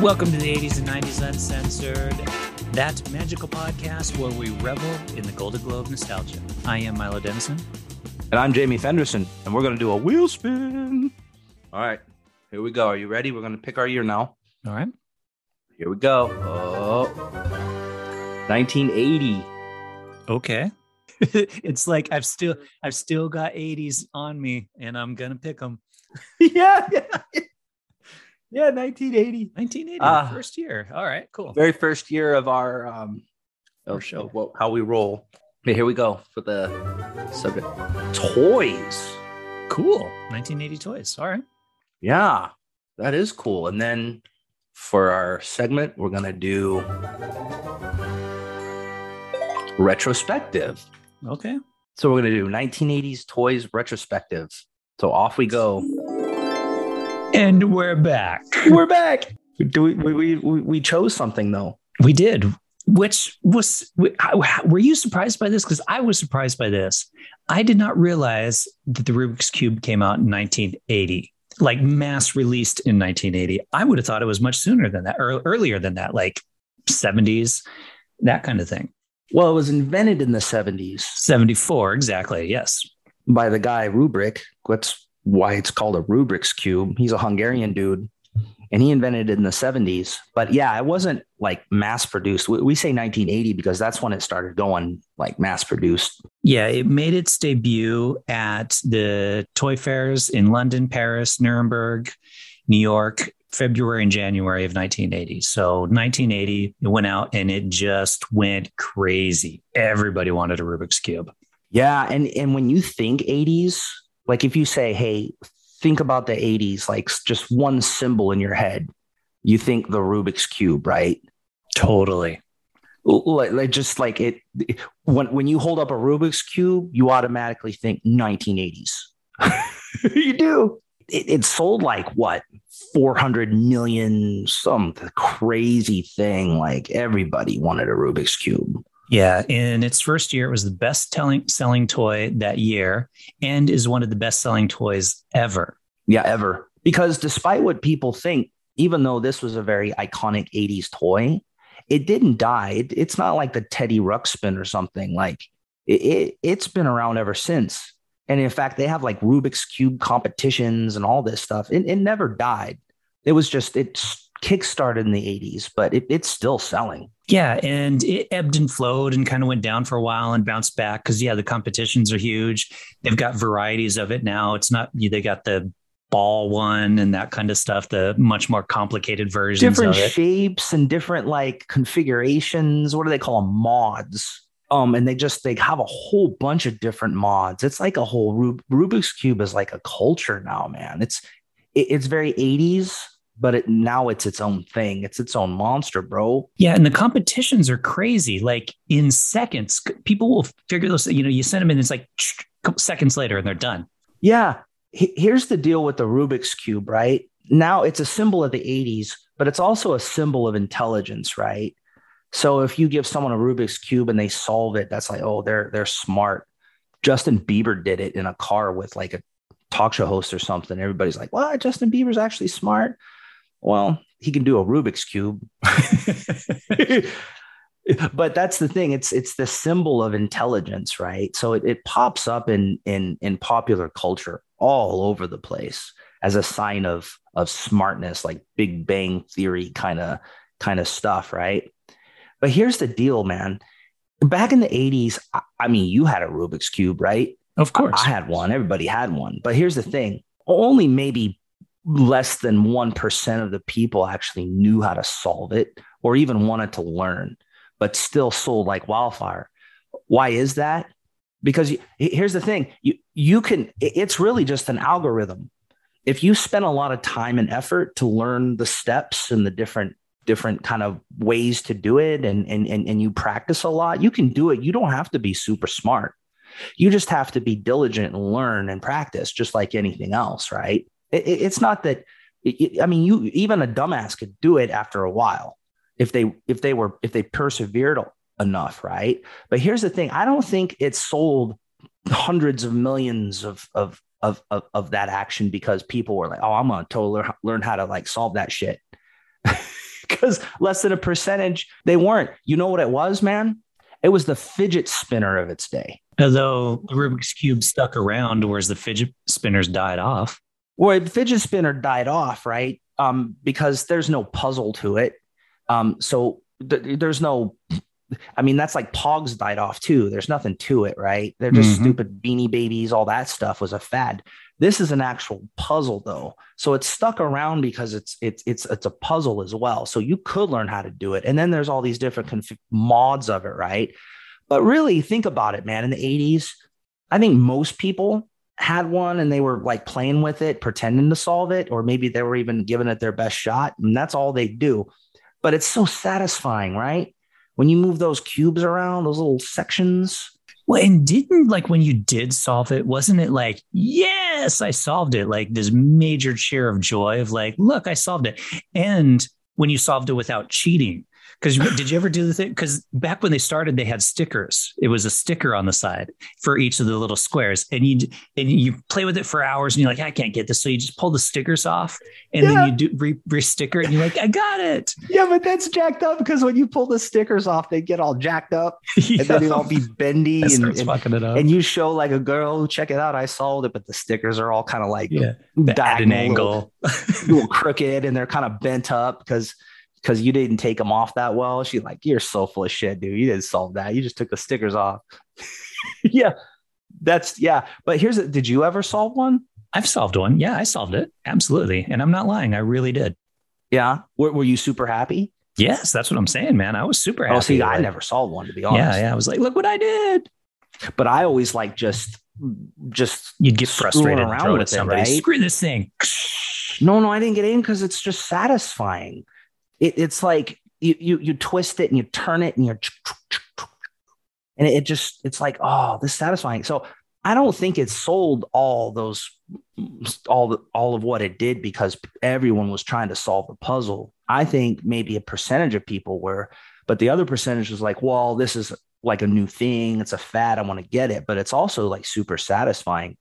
Welcome to the 80s and 90s Uncensored, that magical podcast where we revel in the Golden Globe nostalgia. I am Milo Dennison. And I'm Jamie Fenderson, and we're going to do a wheel spin. All right, here we go. Are you ready? We're going to pick our year now. All right. Here we go. Oh, 1980. Okay. it's like I've still I've still got 80s on me and I'm going to pick them. yeah, yeah. Yeah, 1980. 1980, Ah. first year. All right, cool. Very first year of our um Our of, show. of what, how we roll. Okay, here we go for the subject. Toys. Cool. 1980 toys. All right. Yeah, that is cool. And then for our segment, we're gonna do retrospective. Okay. So we're gonna do 1980s toys retrospective. So off we go. And we're back. We're back. Do we we we, we chose something though? We did, which was, were you surprised by this? Because I was surprised by this. I did not realize that the Rubik's Cube came out in 1980, like mass released in 1980. I would have thought it was much sooner than that, or earlier than that, like 70s, that kind of thing. Well, it was invented in the 70s 74, exactly. Yes. by the guy Rubik. That's why it's called a Rubik's cube. He's a Hungarian dude, and he invented it in the 70s. But yeah, it wasn't like mass produced. We, we say 1980 because that's when it started going like mass produced. Yeah, it made its debut at the toy fairs in London, Paris, Nuremberg, New York, February and January of 1980. So 1980, it went out and it just went crazy. Everybody wanted a Rubik's Cube. Yeah, and and when you think 80s, like if you say, "Hey, think about the 80s," like just one symbol in your head, you think the Rubik's cube, right? Totally. Like, just like it when when you hold up a Rubik's cube, you automatically think 1980s. you do. It, it sold like what 400 million, some crazy thing. Like everybody wanted a Rubik's cube. Yeah. In its first year, it was the best selling, selling toy that year and is one of the best selling toys ever. Yeah, ever. Because despite what people think, even though this was a very iconic 80s toy, it didn't die. It, it's not like the Teddy Ruxpin or something. Like it, it, it's been around ever since. And in fact, they have like Rubik's Cube competitions and all this stuff. It, it never died. It was just, it kickstarted in the 80s, but it, it's still selling. Yeah, and it ebbed and flowed and kind of went down for a while and bounced back because yeah, the competitions are huge. They've got varieties of it now. It's not they got the ball one and that kind of stuff, the much more complicated versions different of it. shapes and different like configurations. What do they call them? Mods. Um, and they just they have a whole bunch of different mods. It's like a whole Rub- Rubik's cube is like a culture now, man. It's it, it's very 80s, but it now it's its own thing. It's its own monster, bro. Yeah, and the competitions are crazy. Like in seconds, people will figure those. You know, you send them in, it's like seconds later, and they're done. Yeah. Here's the deal with the Rubik's cube, right? Now it's a symbol of the 80s, but it's also a symbol of intelligence, right? So if you give someone a Rubik's cube and they solve it, that's like, oh, they're they're smart. Justin Bieber did it in a car with like a talk show host or something. Everybody's like, "What? Justin Bieber's actually smart." Well, he can do a Rubik's cube. but that's the thing it's it's the symbol of intelligence right so it, it pops up in in in popular culture all over the place as a sign of of smartness like big bang theory kind of kind of stuff right but here's the deal man back in the 80s I, I mean you had a rubik's cube right Of course. I had one. Everybody had one. But here's the thing only maybe less than 1% of the people actually knew how to solve it or even wanted to learn, but still sold like wildfire. Why is that? Because you, here's the thing you, you can, it's really just an algorithm. If you spend a lot of time and effort to learn the steps and the different different kind of ways to do it and, and and and you practice a lot you can do it you don't have to be super smart you just have to be diligent and learn and practice just like anything else right it, it- it's not that it- i mean you even a dumbass could do it after a while if they if they were if they persevered enough right but here's the thing i don't think it sold hundreds of millions of of of of, of that action because people were like oh i'm gonna totally learn, learn how to like solve that shit because less than a percentage they weren't. You know what it was, man? It was the fidget spinner of its day. Although the Rubik's Cube stuck around, whereas the fidget spinners died off. Well, fidget spinner died off, right? Um, because there's no puzzle to it. Um, so th- there's no I mean, that's like Pogs died off too. There's nothing to it, right? They're just mm-hmm. stupid beanie babies. All that stuff was a fad. This is an actual puzzle though. So it's stuck around because it's it's it's it's a puzzle as well. So you could learn how to do it. And then there's all these different conf- mods of it, right? But really think about it, man. In the 80s, I think most people had one and they were like playing with it, pretending to solve it, or maybe they were even giving it their best shot. And that's all they do. But it's so satisfying, right? When you move those cubes around, those little sections, well, and didn't like when you did solve it, wasn't it like, yes, I solved it? Like this major cheer of joy of like, look, I solved it. And when you solved it without cheating, because did you ever do the thing? Because back when they started, they had stickers. It was a sticker on the side for each of the little squares, and you and you play with it for hours, and you're like, I can't get this, so you just pull the stickers off, and yeah. then you do re, re-sticker it, and you're like, I got it. Yeah, but that's jacked up because when you pull the stickers off, they get all jacked up, yeah. and then they all be bendy, and, and, and, you show like a girl, check it out, I solved it, but the stickers are all kind of like yeah, at an angle, little, little crooked, and they're kind of bent up because because you didn't take them off that well. She's like, You're so full of shit, dude. You didn't solve that. You just took the stickers off. yeah. That's yeah. But here's it. Did you ever solve one? I've solved one. Yeah, I solved it. Absolutely. And I'm not lying. I really did. Yeah. Were, were you super happy? Yes, that's what I'm saying, man. I was super happy. Oh, see, I never solved one to be honest. Yeah, yeah. I was like, look what I did. But I always like just just you'd get frustrated around with somebody. It, right? Screw this thing. No, no, I didn't get in because it's just satisfying it, it's like you, you you twist it and you turn it and you're and it just it's like oh this is satisfying. So i don't think it sold all those all the, all of what it did because everyone was trying to solve the puzzle. I think maybe a percentage of people were but the other percentage was like well this is like a new thing. It's a fad. I want to get it. But it's also like super satisfying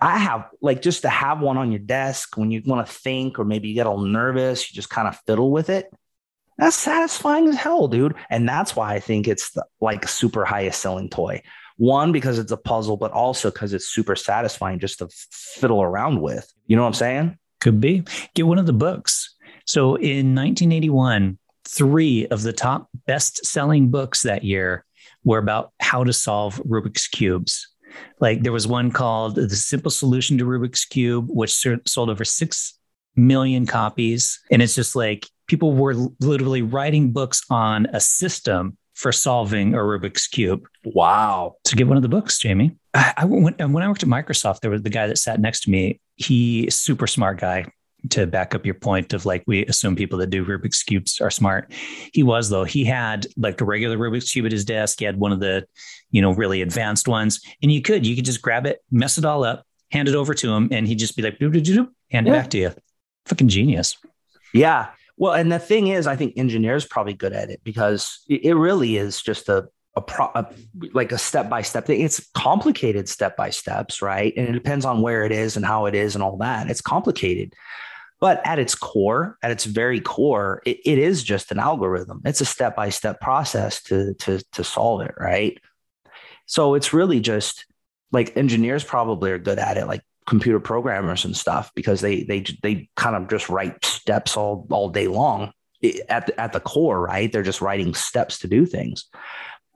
I have like just to have one on your desk when you want to think, or maybe you get all nervous, you just kind of fiddle with it. That's satisfying as hell, dude. And that's why I think it's the, like super highest selling toy. One, because it's a puzzle, but also because it's super satisfying just to fiddle around with. You know what I'm saying? Could be. Get one of the books. So in 1981, three of the top best selling books that year were about how to solve Rubik's Cubes. Like there was one called The Simple Solution to Rubik's Cube, which sold over 6 million copies. And it's just like people were literally writing books on a system for solving a Rubik's Cube. Wow. To get one of the books, Jamie. I, I when, when I worked at Microsoft, there was the guy that sat next to me. He super smart guy, to back up your point of like we assume people that do Rubik's cubes are smart. He was though. He had like a regular Rubik's cube at his desk. He had one of the, you know, really advanced ones, and you could you could just grab it, mess it all up, hand it over to him, and he'd just be like, hand yeah. it back to you. Fucking genius. Yeah. Well, and the thing is, I think engineers probably good at it because it really is just a a, pro, a like a step by step thing. It's complicated step by steps, right? And it depends on where it is and how it is and all that. It's complicated. But at its core, at its very core, it, it is just an algorithm. It's a step by step process to, to, to solve it, right? So it's really just like engineers probably are good at it, like computer programmers and stuff, because they they they kind of just write steps all all day long at the, at the core, right? They're just writing steps to do things,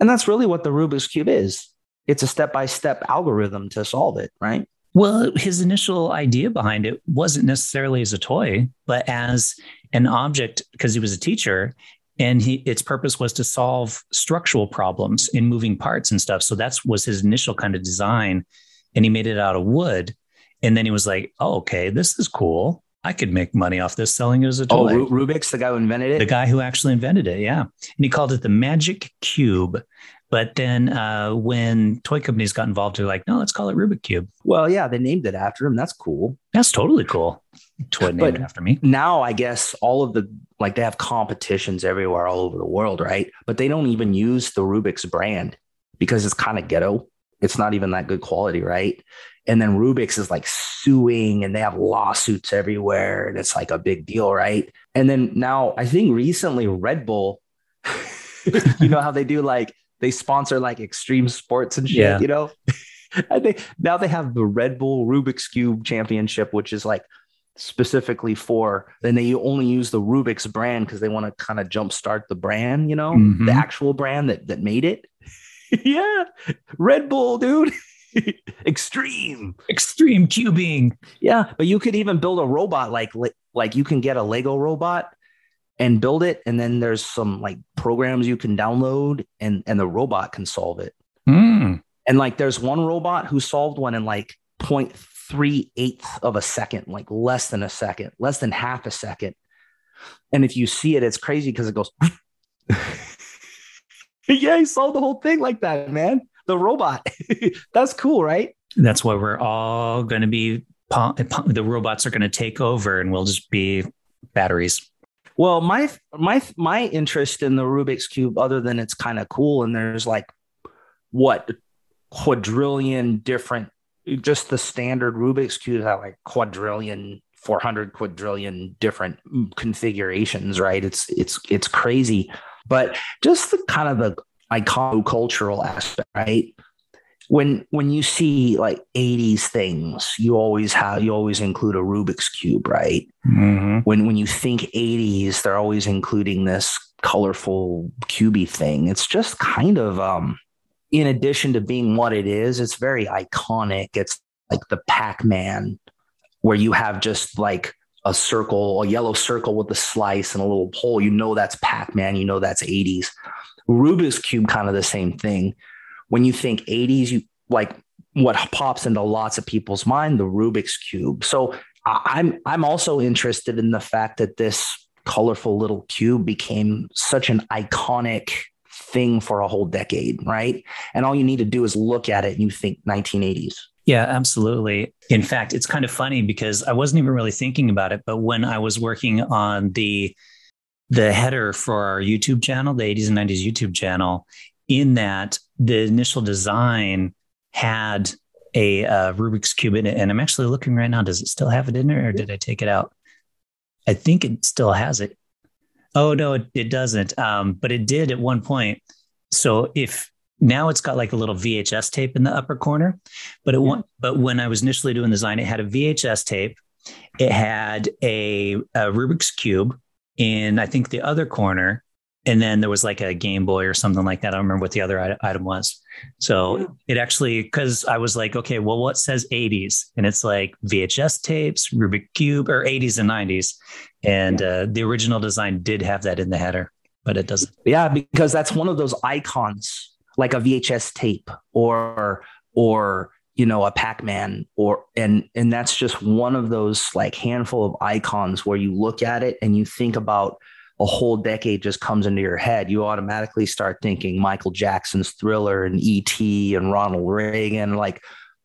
and that's really what the Rubik's cube is. It's a step by step algorithm to solve it, right? Well, his initial idea behind it wasn't necessarily as a toy, but as an object because he was a teacher and he, its purpose was to solve structural problems in moving parts and stuff. So that was his initial kind of design. And he made it out of wood. And then he was like, oh, okay, this is cool. I could make money off this selling it as a oh, toy. Oh, Rubik's the guy who invented it? The guy who actually invented it, yeah. And he called it the Magic Cube. But then uh, when toy companies got involved, they're like, no, let's call it Rubik Cube. Well, yeah, they named it after him. That's cool. That's totally cool. Toy named but after me. Now, I guess all of the like they have competitions everywhere all over the world, right? But they don't even use the Rubik's brand because it's kind of ghetto. It's not even that good quality, right? and then Rubik's is like suing and they have lawsuits everywhere and it's like a big deal, right? And then now I think recently Red Bull, you know how they do like they sponsor like extreme sports and shit, yeah. you know? I think now they have the Red Bull Rubik's Cube Championship, which is like specifically for then they only use the Rubik's brand because they want to kind of jumpstart the brand, you know, mm-hmm. the actual brand that that made it. yeah, Red Bull, dude. extreme extreme cubing yeah but you could even build a robot like like you can get a lego robot and build it and then there's some like programs you can download and and the robot can solve it mm. and like there's one robot who solved one in like 0.38 of a second like less than a second less than half a second and if you see it it's crazy because it goes yeah he solved the whole thing like that man the robot. That's cool, right? That's why we're all going to be the robots are going to take over, and we'll just be batteries. Well, my my my interest in the Rubik's cube, other than it's kind of cool, and there's like what quadrillion different, just the standard Rubik's cube have like quadrillion 400 quadrillion different configurations right it's it's it's crazy but just the kind of the iconocultural aspect, right? When when you see like 80s things, you always have you always include a Rubik's cube, right? Mm-hmm. When when you think 80s, they're always including this colorful cubey thing. It's just kind of um in addition to being what it is, it's very iconic. It's like the Pac-Man where you have just like a circle, a yellow circle with a slice and a little hole. You know that's Pac-Man, you know that's 80s. Rubik's Cube, kind of the same thing. When you think 80s, you like what pops into lots of people's mind, the Rubik's Cube. So I'm I'm also interested in the fact that this colorful little cube became such an iconic thing for a whole decade, right? And all you need to do is look at it and you think 1980s. Yeah, absolutely. In fact, it's kind of funny because I wasn't even really thinking about it, but when I was working on the the header for our YouTube channel, the 80s and 90s YouTube channel, in that the initial design had a uh, Rubik's Cube in it. And I'm actually looking right now. Does it still have it in there or did I take it out? I think it still has it. Oh, no, it, it doesn't. Um, but it did at one point. So if now it's got like a little VHS tape in the upper corner, but it yeah. but when I was initially doing the design, it had a VHS tape. It had a, a Rubik's Cube in I think the other corner, and then there was like a Game Boy or something like that. I don't remember what the other item was. So yeah. it actually because I was like, okay, well, what says 80s? And it's like VHS tapes, Rubik Cube, or 80s and 90s, and yeah. uh, the original design did have that in the header, but it doesn't. Yeah, because that's one of those icons, like a VHS tape or or you know a pac-man or and and that's just one of those like handful of icons where you look at it and you think about a whole decade just comes into your head you automatically start thinking michael jackson's thriller and et and ronald reagan like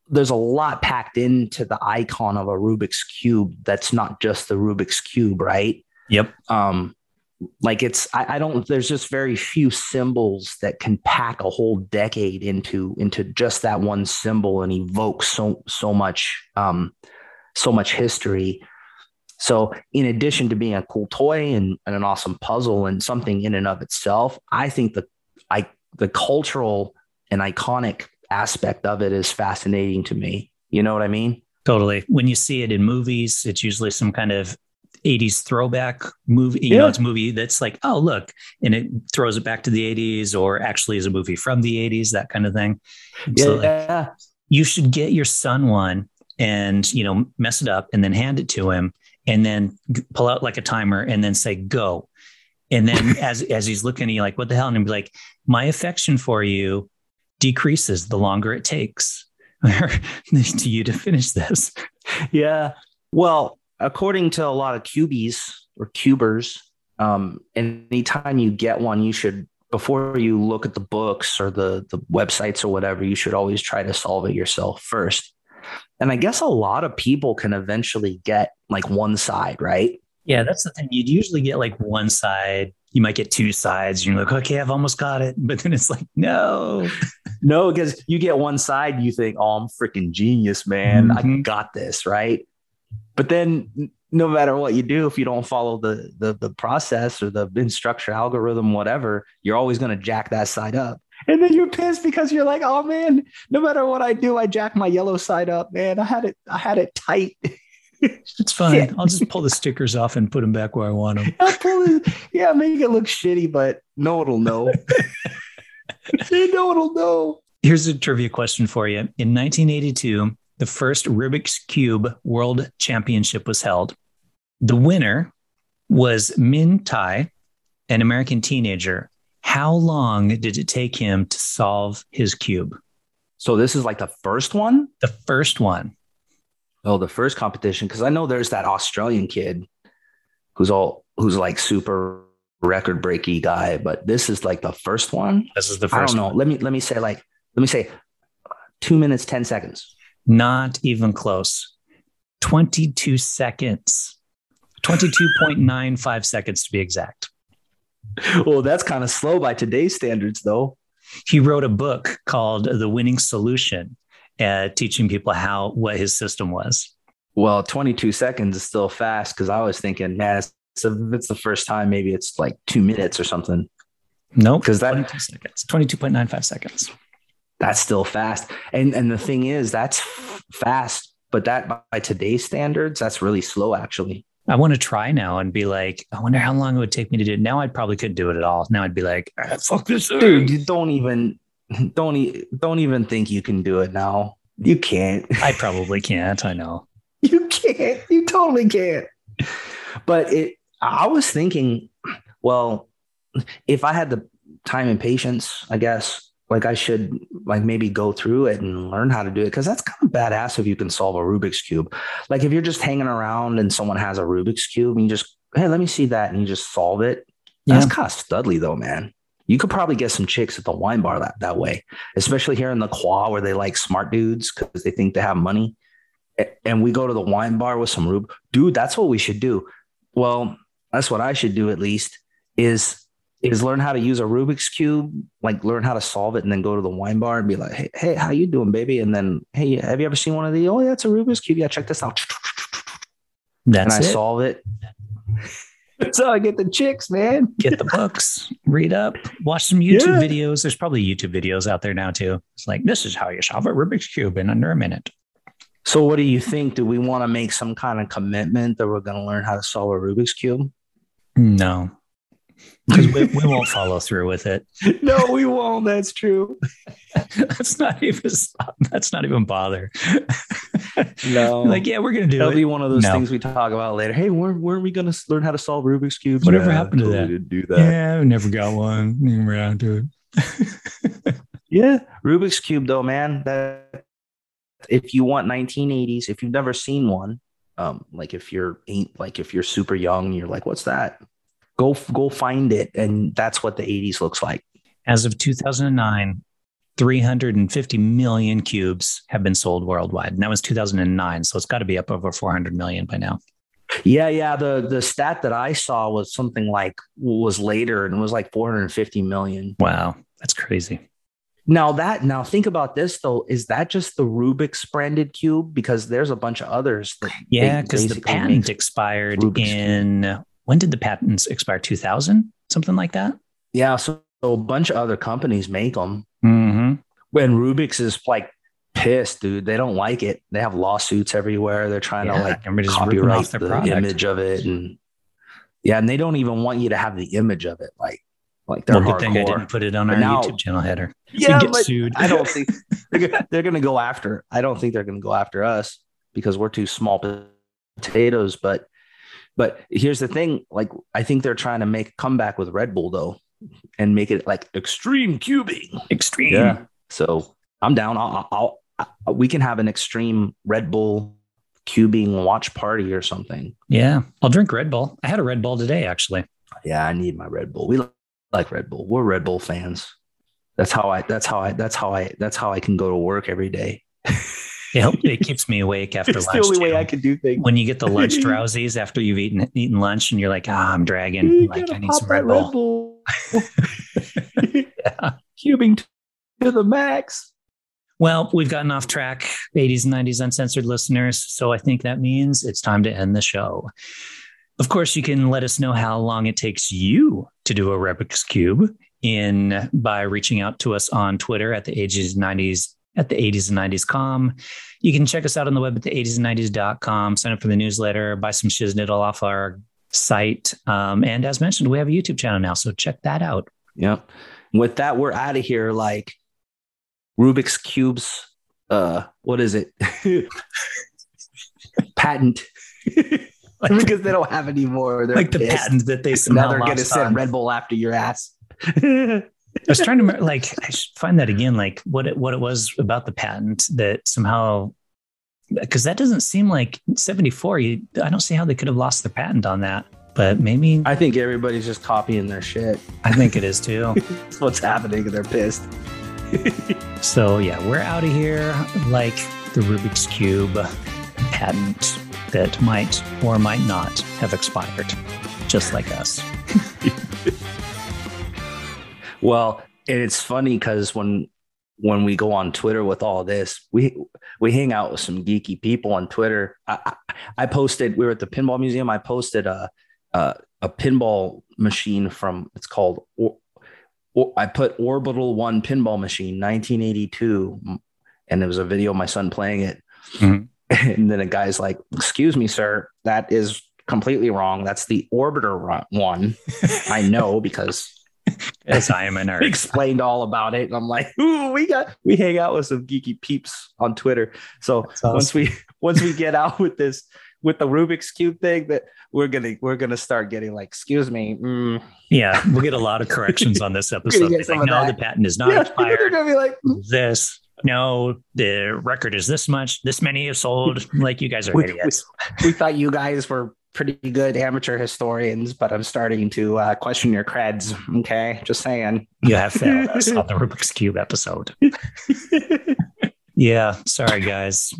there's a lot packed into the icon of a rubik's cube that's not just the rubik's cube right? Yep. Um like it's I, I, don't there's just very few symbols that can pack a whole decade into into just that one symbol and evoke so so much um so much history so in addition to being a cool toy and, and an awesome puzzle and something in and of itself i think the i the cultural and iconic aspect of it is fascinating to me you know what i mean totally when you see it in movies it's usually some kind of 80s throwback movie. You yeah. know, it's a movie that's like, oh, look, and it throws it back to the 80s or actually is a movie from the 80s, that kind of thing. Yeah. So like, you should get your son one and, you know, mess it up and then hand it to him and then pull out like a timer and then say, go. And then as, as he's looking he like, what the hell? And he'll be like, my affection for you decreases the longer it takes to you to finish this. Yeah. Well, according to a lot of cubies or cubers, um, anytime you get one, you should before you look at the books or the the websites or whatever, you should always try to solve it yourself first. And I guess a lot of people can eventually get like one side, right? Yeah, that's the thing. You'd usually get like one side, you might get two sides. You're like, okay, I've almost got it. But then it's like, no. No, because you get one side, you think, oh, I'm freaking genius, man. Mhm. I got this, right? But then no matter what you do, if you don't follow the the, the process or the instruction algorithm, whatever, you're always going to jack that side up. And then you're pissed because you're like, oh man, no matter what I do, I jack my yellow side up, man. I had it, I had it tight. It's fine. Yeah. I'll just pull the stickers off and put them back where I want them. I'll pull it- yeah, make it look shitty, but no one will know. no one will know. Here's a trivia question for you. In 1982, the first Rubik's Cube World Championship was held. The winner was Minh Thai, an American teenager. How long did it take him to solve his cube? So this is like the first one. The first one. Oh, the first competition because I know there's that Australian kid who's all who's like super record breaky guy, but this is like the first one. This is the first I don't know. one. Let me let me say like let me say two minutes ten seconds. Not even close. 22 seconds. 22.95 seconds to be exact. well, that's kind of slow by today's standards, though. he wrote a book called The Winning Solution, uh, teaching people how what his system was. Well, 22 seconds is still fast because I was thinking, man, it's, it's, if it's the first time, maybe it's like two minutes or something. No, Nope, 'Cause that- 22 seconds, 22.95 seconds. That's still fast. And and the thing is, that's fast, but that by today's standards, that's really slow, actually. I want to try now and be like, I wonder how long it would take me to do it. Now I probably couldn't do it at all. Now I'd be like, ah, fuck this dude you don't even don't e- don't even think you can do it now you can't I probably can't. I know. you can't you totally can't but it i was thinking well if i had the time and patience i guess like i should like maybe go through it and learn how to do it because that's kind of badass if you can solve a rubik's cube like if you're just hanging around and someone has a rubik's cube and you just hey let me see that and you just solve it Yeah. That's kind of studly though, man. You could probably get some chicks at the wine bar that, that way, especially here in the Qua where they like smart dudes because they think they have money. And we go to the wine bar with some Rube. Dude, that's what we should do. Well, that's what I should do at least is is learn how to use a Rubik's cube, like learn how to solve it and then go to the wine bar and be like, hey, hey, how you doing, baby? And then, hey, have you ever seen one of these? Oh, yeah, it's a Rubik's cube. Yeah, check this out. and That's I it. solve it. so I get the chicks, man. Get the books, read up, watch some YouTube Yeah. videos. There's probably YouTube videos out there now too. It's like, this is how you solve a Rubik's Cube in under a minute. So, what do you think? Do we want to make some kind of commitment that we're going to learn how to solve a Rubik's cube? No, because we, we won't follow through with it. no, we won't. That's true. That's not even that's not even bother. No, like, yeah, we're gonna do that'll it. be one of those No. things we talk about later. Hey, where, where are we going to learn how to solve Rubik's cubes? Whatever happened to that? didn't Do that. Yeah, I never got one. Never got to it. Yeah, Rubik's cube though, man. That if you want 1980s, if you've never seen one, um, like if you're ain't like if you're super young, you're like, what's that? Go go find it, and that's what the 80s looks like. As of 2009, 350 million cubes have been sold worldwide. And that was 2009. So it's got to be up over 400 million by now. Yeah, yeah. The the stat that I saw was something like was later and it was like 450 million. Wow. That's crazy. Now that now think about this though, is that just the Rubik's branded cube? Because there's a bunch of others that Yeah, because the patent expired Rubik's Cube. When did the patents expire? 2000? Something like that? yeah, so, so a bunch of other companies make them. Mm-hmm. When Rubik's is like pissed, dude. They don't like it. They have lawsuits everywhere. They're trying Yeah, to like everybody's copyright the product. image of it and yeah, and they don't even want you to have the image of it. Like like they're Well, good thing I didn't put it on But our now- YouTube channel header. yeah, get sued. I don't think they're, they're going to go after. I don't think they're going to go after us because we're too small potatoes. But but here's the thing: like I think they're trying to make a comeback with Red Bull though, and make it like extreme cubing. Extreme. Yeah. So I'm down. I'll, I'll, I'll we can have an extreme Red Bull cubing watch party or something. Yeah. I'll drink Red Bull. I had a Red Bull today, actually. Yeah, I need my Red Bull. We like Red Bull. We're Red Bull fans. That's how I. That's how I. That's how I. That's how I can go to work every day. It, it keeps me awake after it's lunch. the only too. way I can do things. when you get the lunch drowsies after you've eaten eaten lunch and you're like, ah, I'm dragging. You like I need some Red Bull. Bull. Cubing to the max. Well, we've gotten off track, 80s and 90s uncensored listeners. So I think that means it's time to end the show. Of course, you can let us know how long it takes you to do a Rubik's Cube in by reaching out to us on Twitter at the 80s and 90s at the 80s and 90s com. You can check us out on the web at the 80s and 90s.com, sign up for the newsletter, buy some shiznittle off our site. Um, and as mentioned, we have a YouTube channel now, so check that out. Yep. With that, we're out of here. Like Rubik's cubes. Uh, what is it? Patent. because they don't have any more. They're like the pissed. patent that they now they're gonna send. Red Bull after your ass. I was trying to like I should find that again, like what it what it was about the patent that somehow because that doesn't seem like 74. You I don't see how they could have lost their patent on that. But maybe I think everybody's just copying their shit. I think it is too. That's what's happening, they're pissed. so yeah, we're out of here like the Rubik's Cube patent that might or might not have expired, just like us. Well, and it's funny because when when we go on Twitter with all this, we we hang out with some geeky people on Twitter. I, I, I posted we were at the pinball museum. I posted a a, a pinball machine from it's called. Or, or, I put Orbital One pinball machine, 1982, and it was a video of my son playing it. Mhm. And then a guy's like, "Excuse me, sir, that is completely wrong. That's the Orbiter one." I know because As I am a nerd. explained all about it. And I'm like, ooh, we got we hang out with some geeky peeps on Twitter. So awesome. once we once we get out with this with the Rubik's Cube thing, that we're gonna we're gonna start getting like, excuse me. mm." Yeah, we'll get a lot of corrections on this episode. Like, no, that. the patent is not Yeah, they're gonna be like, mm. This, no, the record is this much. This many is sold. Like you guys are We- idiots. we thought you guys were pretty good amateur historians, but I'm starting to uh, question your creds. Okay, just saying. You have failed us on the Rubik's Cube episode. Yeah, sorry guys.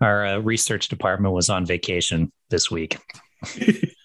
Our uh, research department was on vacation this week.